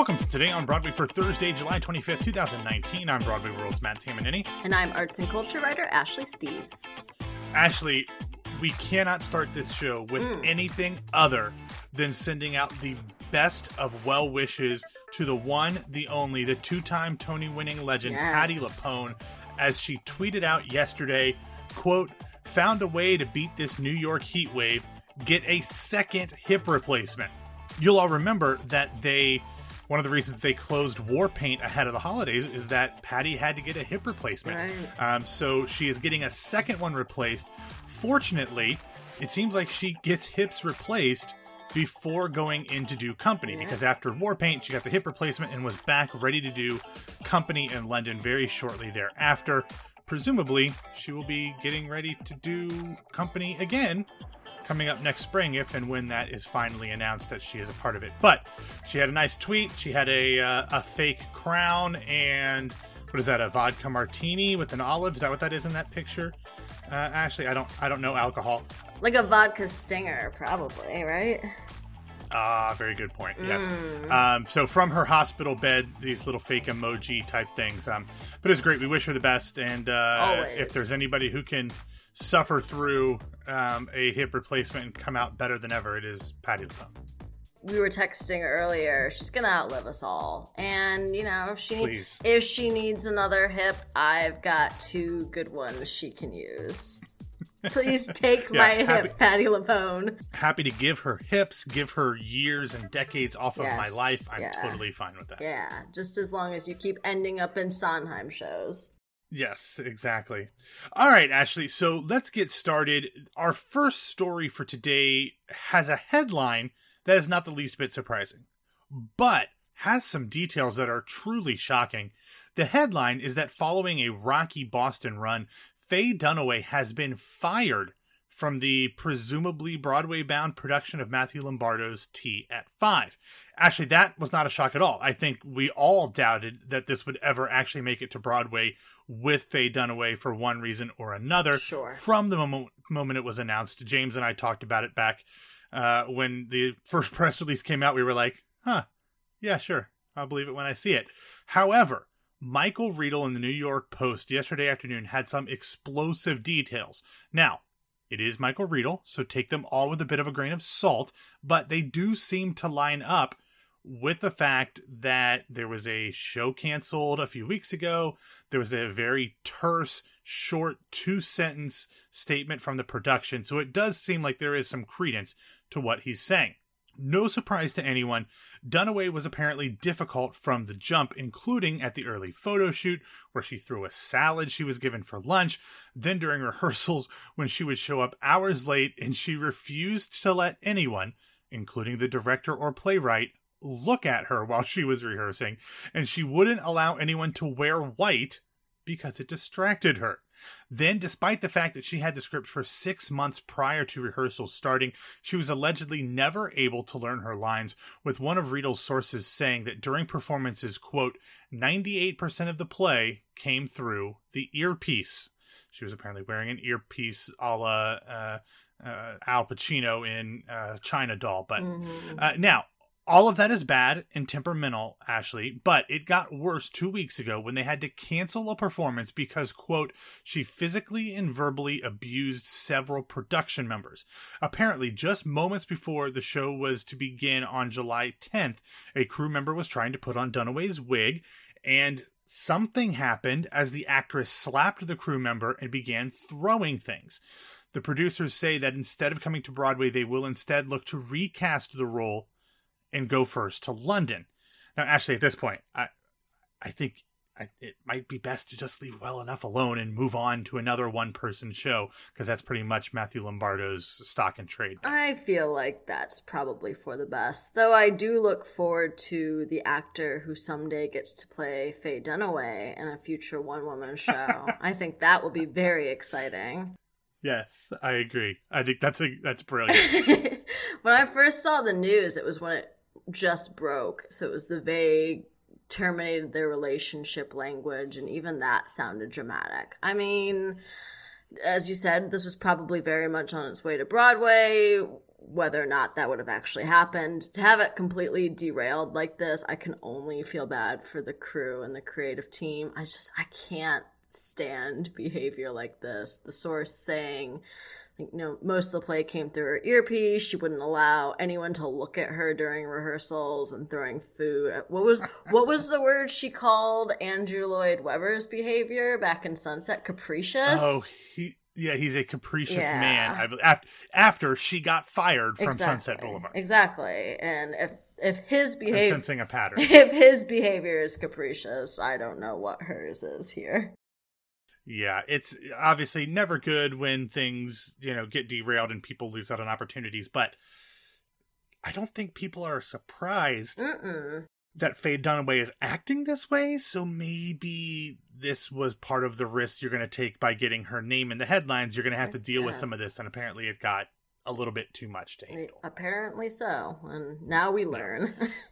Welcome to Today on Broadway for Thursday, July 25th, 2019. I'm Broadway World's Matt Tamanini. And I'm arts and culture writer Ashley Steves. Ashley, we cannot start this show with mm. anything other than sending out the best of well wishes to the one, the only, the two time Tony winning legend, yes. Patti LuPone, as she tweeted out yesterday, quote, found a way to beat this New York heat wave, get a second hip replacement. You'll all remember that they one of the reasons they closed War Paint ahead of the holidays is that Patti had to get a hip replacement. Right. Um, so she is getting a second one replaced. Fortunately, it seems like she gets hips replaced before going in to do company yeah. because after War Paint, she got the hip replacement and was back ready to do company in London very shortly thereafter. Presumably, she will be getting ready to do company again coming up next spring if and when that is finally announced that she is a part of it. But she had a nice tweet. She had a uh, a fake crown and what is that? A vodka martini with an olive? Is that what that is in that picture? Uh, Ashley, I don't I don't know alcohol. Like a vodka stinger, probably, right? Ah, very good point. Yes. Mm. Um, so from her hospital bed, these little fake emoji type things. Um, but it's great. We wish her the best, and uh, if there's anybody who can suffer through um, a hip replacement and come out better than ever, it is Patti LuPone. We were texting earlier. She's gonna outlive us all, and you know if she Please. if she needs another hip, I've got two good ones she can use. Please take yeah, my happy, hip, Patti LuPone. Happy to give her hips, give her years and decades off yes, of my life. I'm yeah. totally fine with that. Yeah, just as long as you keep ending up in Sondheim shows. Yes, exactly. All right, Ashley. So let's get started. Our first story for today has a headline that is not the least bit surprising, but has some details that are truly shocking. The headline is that following a rocky Boston run, Faye Dunaway has been fired from the presumably Broadway bound production of Matthew Lombardo's Tea at Five. Actually, that was not a shock at all. I think we all doubted that this would ever actually make it to Broadway with Faye Dunaway for one reason or another. Sure. From the moment, moment it was announced, James and I talked about it back uh, when the first press release came out. We were like, huh, yeah, sure. I'll believe it when I see it. However, Michael Riedel in the New York Post yesterday afternoon had some explosive details. Now, it is Michael Riedel, so take them all with a bit of a grain of salt, but they do seem to line up with the fact that there was a show canceled a few weeks ago. There was a very terse, short, two sentence statement from the production. So it does seem like there is some credence to what he's saying. No surprise to anyone, Dunaway was apparently difficult from the jump, including at the early photo shoot where she threw a salad she was given for lunch, then during rehearsals when she would show up hours late and she refused to let anyone, including the director or playwright, look at her while she was rehearsing, and she wouldn't allow anyone to wear white because it distracted her. Then, despite the fact that she had the script for six months prior to rehearsals starting, she was allegedly never able to learn her lines, with one of Riedel's sources saying that during performances, quote, 98% of the play came through the earpiece. She was apparently wearing an earpiece a la uh, uh, Al Pacino in uh, China Doll. But mm-hmm. Uh, now, all of that is bad and temperamental, Ashley, but it got worse two weeks ago when they had to cancel a performance because, quote, she physically and verbally abused several production members. Apparently, just moments before the show was to begin on July 10th, a crew member was trying to put on Dunaway's wig, and something happened as the actress slapped the crew member and began throwing things. The producers say that instead of coming to Broadway, they will instead look to recast the role and go first to London. Now, actually, at this point, I, I think I, it might be best to just leave well enough alone and move on to another one-person show because that's pretty much Matthew Lombardo's stock and trade. I feel like that's probably for the best, though. I do look forward to the actor who someday gets to play Faye Dunaway in a future one-woman show. I think that will be very exciting. Yes, I agree. I think that's a that's brilliant. when I first saw the news, it was when it just broke. So it was the vague terminated their relationship language, and even that sounded dramatic. I mean, as you said, this was probably very much on its way to Broadway. whether or not that would have actually happened. To have it completely derailed like this, I can only feel bad for the crew and the creative team. I just, I can't stand behavior like this. The source saying, you know, most of the play came through her earpiece. She wouldn't allow anyone to look at her during rehearsals and throwing food. Uh, what was what was the word she called Andrew Lloyd Webber's behavior back in Sunset? Capricious. Oh, he yeah, he's a capricious yeah. man. After after she got fired from exactly. Sunset Boulevard, exactly. And if if his behavior sensing a pattern, if his behavior is capricious, I don't know what hers is here. Yeah, it's obviously never good when things, you know, get derailed and people lose out on opportunities, but I don't think people are surprised Mm-mm. that Faye Dunaway is acting this way, so maybe this was part of the risk you're going to take by getting her name in the headlines. You're going to have to deal with some of this, and apparently it got a little bit too much to handle. Apparently so, and now we learn.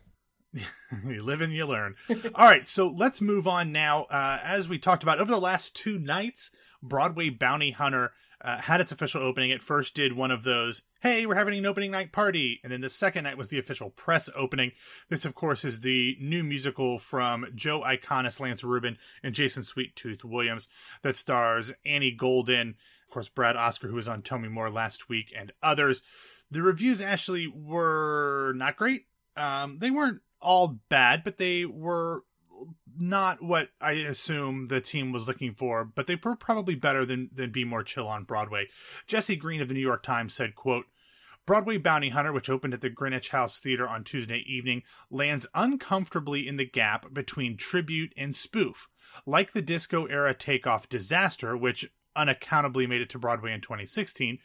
You live and you learn. All right, so let's move on now. Uh, as we talked about over the last two nights, Broadway Bounty Hunter uh, had its official opening. It first did one of those, hey, we're having an opening night party. And then the second night was the official press opening. This, of course, is the new musical from Joe Iconis, Lance Rubin, and Jason Sweet Tooth Williams that stars Annie Golden, of course, Brad Oscar, who was on Tell Me More last week, and others. The reviews actually were not great. Um, they weren't all bad, but they were not what I assume the team was looking for, but they were probably better than than Be More Chill on Broadway. Jesse Green of the New York Times said, quote, Broadway Bounty Hunter, which opened at the Greenwich House Theater on Tuesday evening, lands uncomfortably in the gap between tribute and spoof. Like the disco era takeoff Disaster, which unaccountably made it to Broadway in 2016,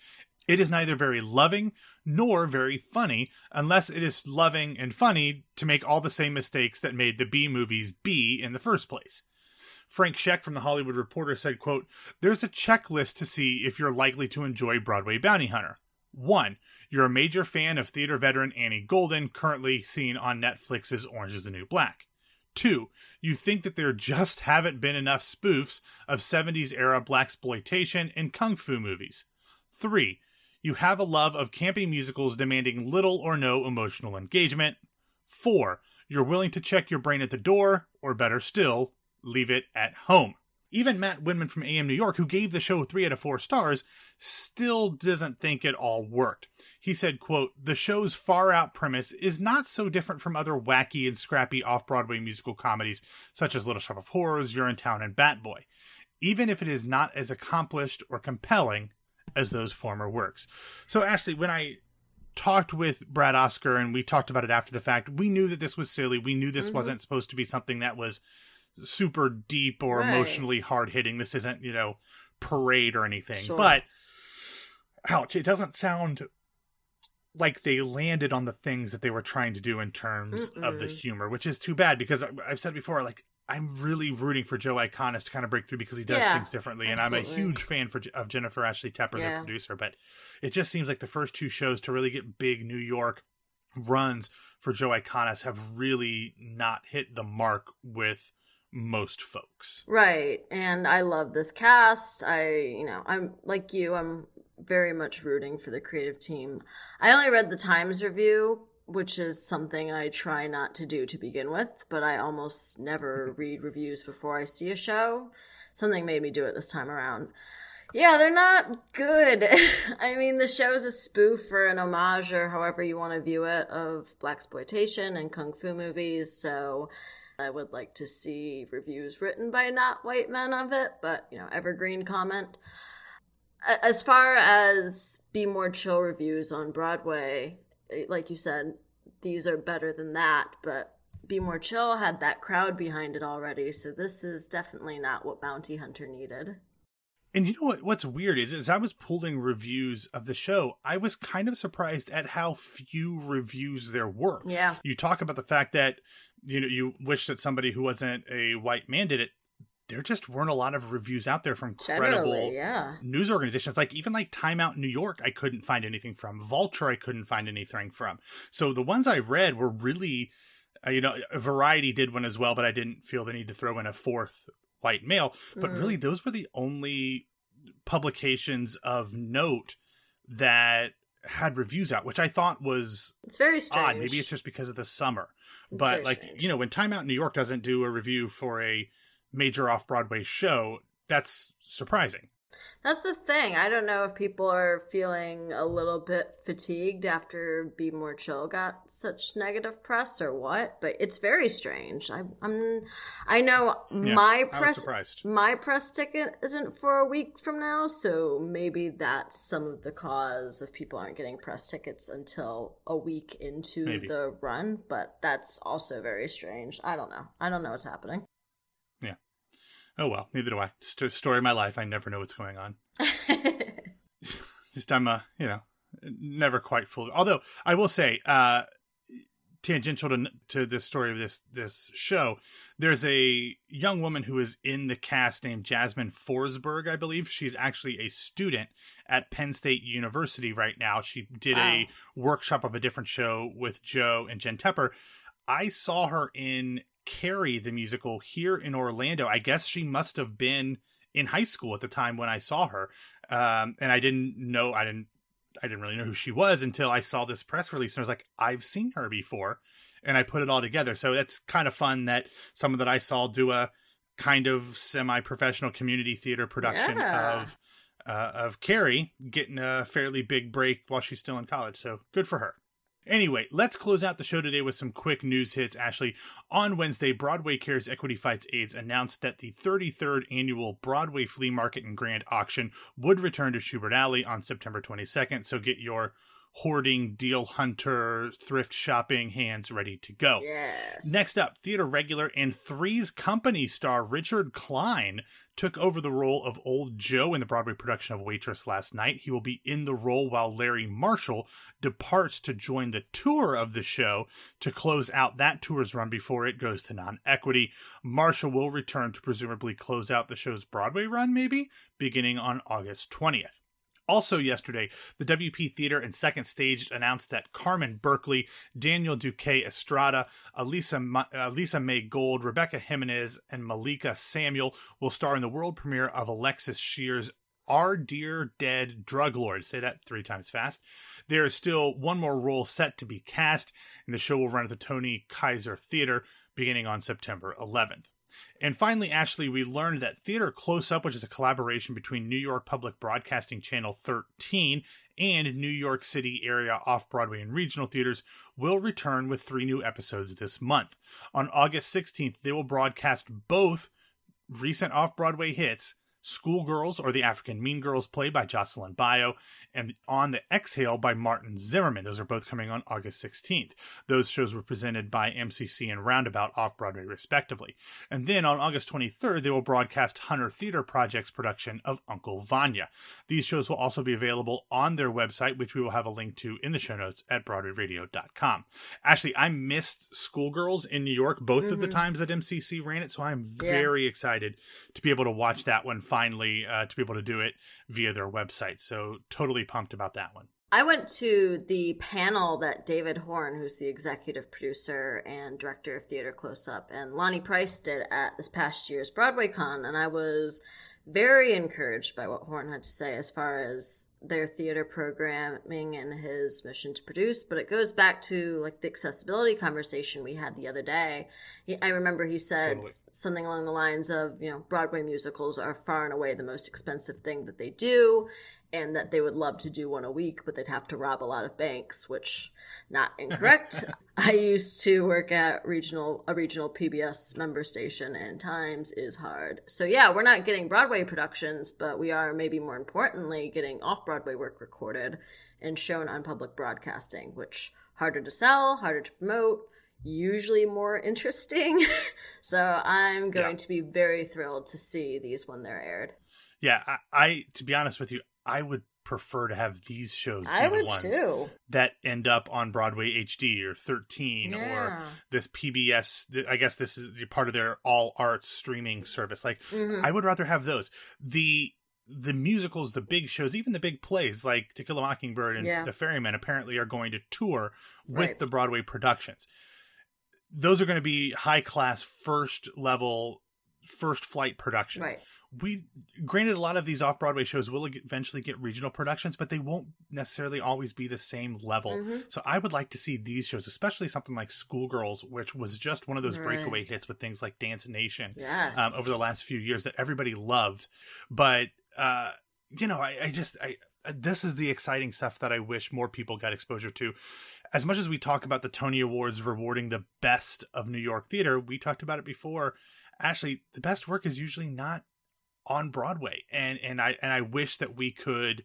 it is neither very loving nor very funny, unless it is loving and funny to make all the same mistakes that made the B movies B in the first place. Frank Scheck from the Hollywood Reporter said, quote, There's a checklist to see if you're likely to enjoy Broadway Bounty Hunter. 1. You're a major fan of theater veteran Annie Golden, currently seen on Netflix's Orange is the New Black. 2. You think that there just haven't been enough spoofs of 70s era blaxploitation and kung fu movies. 3 you have a love of campy musicals demanding little or no emotional engagement. 4. You're willing to check your brain at the door, or better still, leave it at home. Even Matt Windman from AM New York, who gave the show 3 out of 4 stars, still doesn't think it all worked. He said, quote, The show's far out premise is not so different from other wacky and scrappy off Broadway musical comedies such as Little Shop of Horrors, Urinetown, and Bat Boy. Even if it is not as accomplished or compelling as those former works. So, Ashley, when I talked with Brad Oscar and we talked about it after the fact, we knew that this was silly. We knew this mm-hmm. wasn't supposed to be something that was super deep or right. emotionally hard hitting. This isn't, you know, parade or anything. Sure. But ouch, it doesn't sound like they landed on the things that they were trying to do in terms Mm-mm. of the humor, which is too bad because I've said before, like I'm really rooting for Joe Iconis to kind of break through because he does yeah, things differently, absolutely. and I'm a huge fan for of Jennifer Ashley Tepper, yeah. the producer. But it just seems like the first two shows to really get big New York runs for Joe Iconis have really not hit the mark with most folks. Right, and I love this cast. I, you know, I'm like you. I'm very much rooting for the creative team. I only read the Times review which is something I try not to do to begin with, but I almost never mm-hmm. read reviews before I see a show. Something made me do it this time around. Yeah, they're not good. I mean, the show's a spoof or an homage, or however you want to view it, of blaxploitation and kung fu movies. So, I would like to see reviews written by not white men of it, but you know, evergreen comment. As far as be more chill reviews on Broadway, Eh, like you said, these are better than that, but Be More Chill had that crowd behind it already, so this is definitely not what Bounty Hunter needed. And you know what? What's weird is, as I was pulling reviews of the show, I was kind of surprised at how few reviews there were. Yeah, you talk about the fact that you know you wish that somebody who wasn't a white man did it there just weren't a lot of reviews out there from credible yeah. news organizations. Like even like Time Out New York, I couldn't find anything from. Vulture, I couldn't find anything from. So the ones I read were really, uh, you know, Variety did one as well, but I didn't feel the need to throw in a fourth white male. But mm. really, those were the only publications of note that had reviews out, which I thought was it's very strange. Odd. Maybe it's just because of the summer. It's but like strange. you know, when Time Out New York doesn't do a review for a major off Broadway show, that's surprising. That's the thing. I don't know if people are feeling a little bit fatigued after Be More Chill got such negative press or what, but it's very strange. I, am I know yeah, my press my press ticket isn't for a week from now, so maybe that's some of the cause of people aren't getting press tickets until a week into maybe. the run. But that's also very strange. I don't know. I don't know what's happening oh well, neither do I. Just a story of my life. I never know what's going on. Just I'm a you know never quite full. Although I will say, uh, tangential to to this story of this this show, there's a young woman who is in the cast named Jasmine Forsberg, I believe. She's actually a student at Penn State University right now. She did wow. a workshop of a different show with Joe and Jen Tepper. I saw her in Carrie the musical here in Orlando. I guess she must have been in high school at the time when I saw her, um, and I didn't know I didn't I didn't really know who she was until I saw this press release and I was like, I've seen her before, and I put it all together. So it's kind of fun that someone that I saw do a kind of semi-professional community theater production yeah. of uh, of Carrie getting a fairly big break while she's still in college. So good for her. Anyway, let's close out the show today with some quick news hits. Ashley, on Wednesday, Broadway Cares Equity Fights AIDS announced that the 33rd annual Broadway Flea Market and Grand Auction would return to Shubert Alley on September 22nd. So get your hoarding, deal hunter, thrift shopping hands ready to go. Yes. Next up, theater regular and Three's Company star Richard Kline took over the role of Old Joe in the Broadway production of Waitress last night. He will be in the role while Larry Marshall departs to join the tour of the show to close out that tour's run before it goes to non equity. Marshall will return to presumably close out the show's Broadway run, maybe, beginning on August 20th. Also, yesterday, the WP Theater and Second Stage announced that Carmen Berkeley, Daniel Duque Estrada, Elisa, Ma- Elisa May Gold, Rebecca Jimenez, and Malika Samuel will star in the world premiere of Alexis Scheer's Our Dear Dead Drug Lord. Say that three times fast. There is still one more role set to be cast, and the show will run at the Tony Kiser Theater beginning on September 11th. And finally, Ashley, we learned that Theater Close Up, which is a collaboration between New York Public Broadcasting Channel 13 and New York City area off Broadway and regional theaters, will return with three new episodes this month. On August 16th, they will broadcast both recent off Broadway hits Schoolgirls or the African Mean Girls play by Jocelyn Bioh, and On the Exhale by Martin Zimmerman. Those are both coming on August 16th. Those shows were presented by MCC and Roundabout off Broadway, respectively. And then on August 23rd, they will broadcast Hunter Theater Project's production of Uncle Vanya. These shows will also be available on their website, which we will have a link to in the show notes at BroadwayRadio.com. Actually, I missed Schoolgirls in New York both mm-hmm. of the mm-hmm. times that MCC ran it, so I'm very yeah. excited to be able to watch that one finally, uh, to be able to do it via their website. So totally pumped about that one. I went to the panel that David Horn, who's the executive producer and director of Theater Close Up, and Lonny Price did at this past year's Broadway Con, and I was very encouraged by what Horn had to say as far as their theater programming and his mission to produce. But it goes back to like the accessibility conversation we had the other day. He, I remember he said totally. something along the lines of, you know, Broadway musicals are far and away the most expensive thing that they do and that they would love to do one a week, but they'd have to rob a lot of banks, which not incorrect. I used to work at regional a regional PBS member station, and times is hard. So yeah, we're not getting Broadway productions, but we are maybe more importantly getting off Broadway work recorded and shown on public broadcasting, which harder to sell, harder to promote, usually more interesting. so I'm going yeah. to be very thrilled to see these when they're aired. Yeah, I, I to be honest with you, I would prefer to have these shows be I the ones too. that end up on Broadway HD or 13 yeah. or this PBS. I guess this is part of their all arts streaming service. Like, mm-hmm. I would rather have those. The the musicals, the big shows, even the big plays like To Kill a Mockingbird and yeah. The Ferryman apparently are going to tour with right. the Broadway productions. Those are going to be high class, first level, first flight productions. Right we granted a lot of these off Broadway shows will eventually get regional productions, but they won't necessarily always be the same level. Mm-hmm. So I would like to see these shows, especially something like Schoolgirls, which was just one of those right. breakaway hits with things like Dance Nation yes. um, over the last few years that everybody loved. But uh, you know, I, I just I this is the exciting stuff that I wish more people got exposure to. As much as we talk about the Tony Awards rewarding the best of New York theater, we talked about it before. Actually, the best work is usually not on Broadway, and and I and I wish that we could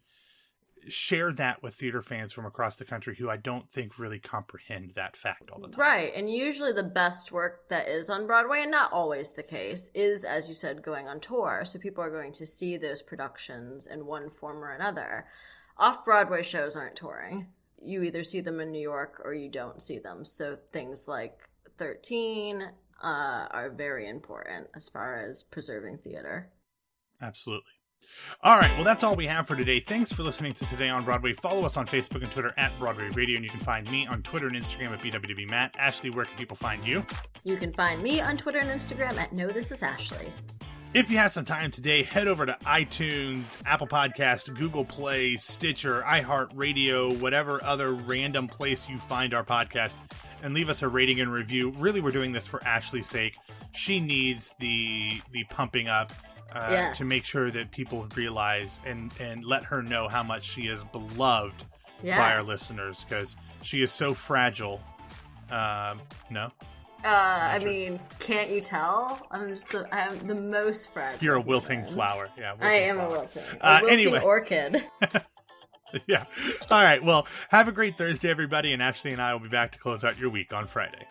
share that with theater fans from across the country who I don't think really comprehend that fact all the time. Right. And usually the best work that is on Broadway, and not always the case, is, as you said, going on tour. So people are going to see those productions in one form or another. Off Broadway shows aren't touring. You either see them in New York or you don't see them. So things like 13 uh, are very important as far as preserving theater. Absolutely. All right, well, that's all we have for today. Thanks for listening to Today on Broadway. Follow us on Facebook and Twitter at Broadway Radio, and you can find me on Twitter and Instagram at BWB Matt. Ashley, where can people find you? You can find me on Twitter and Instagram at No This Is Ashley. If you have some time today, head over to iTunes, Apple Podcast, Google Play, Stitcher, iHeartRadio, whatever other random place you find our podcast, and leave us a rating and review. Really, we're doing this for Ashley's sake. She needs the the pumping up uh, yes. to make sure that people realize and and let her know how much she is beloved yes. by our listeners because she is so fragile. Um, no. Uh, I sure. mean, can't you tell? I'm just the I'm the most fragile. You're a wilting flower. Yeah, wilting I am flower. a wilting. A uh, wilting anyway. orchid. yeah. All right. Well, have a great Thursday, everybody, and Ashley and I will be back to close out your week on Friday.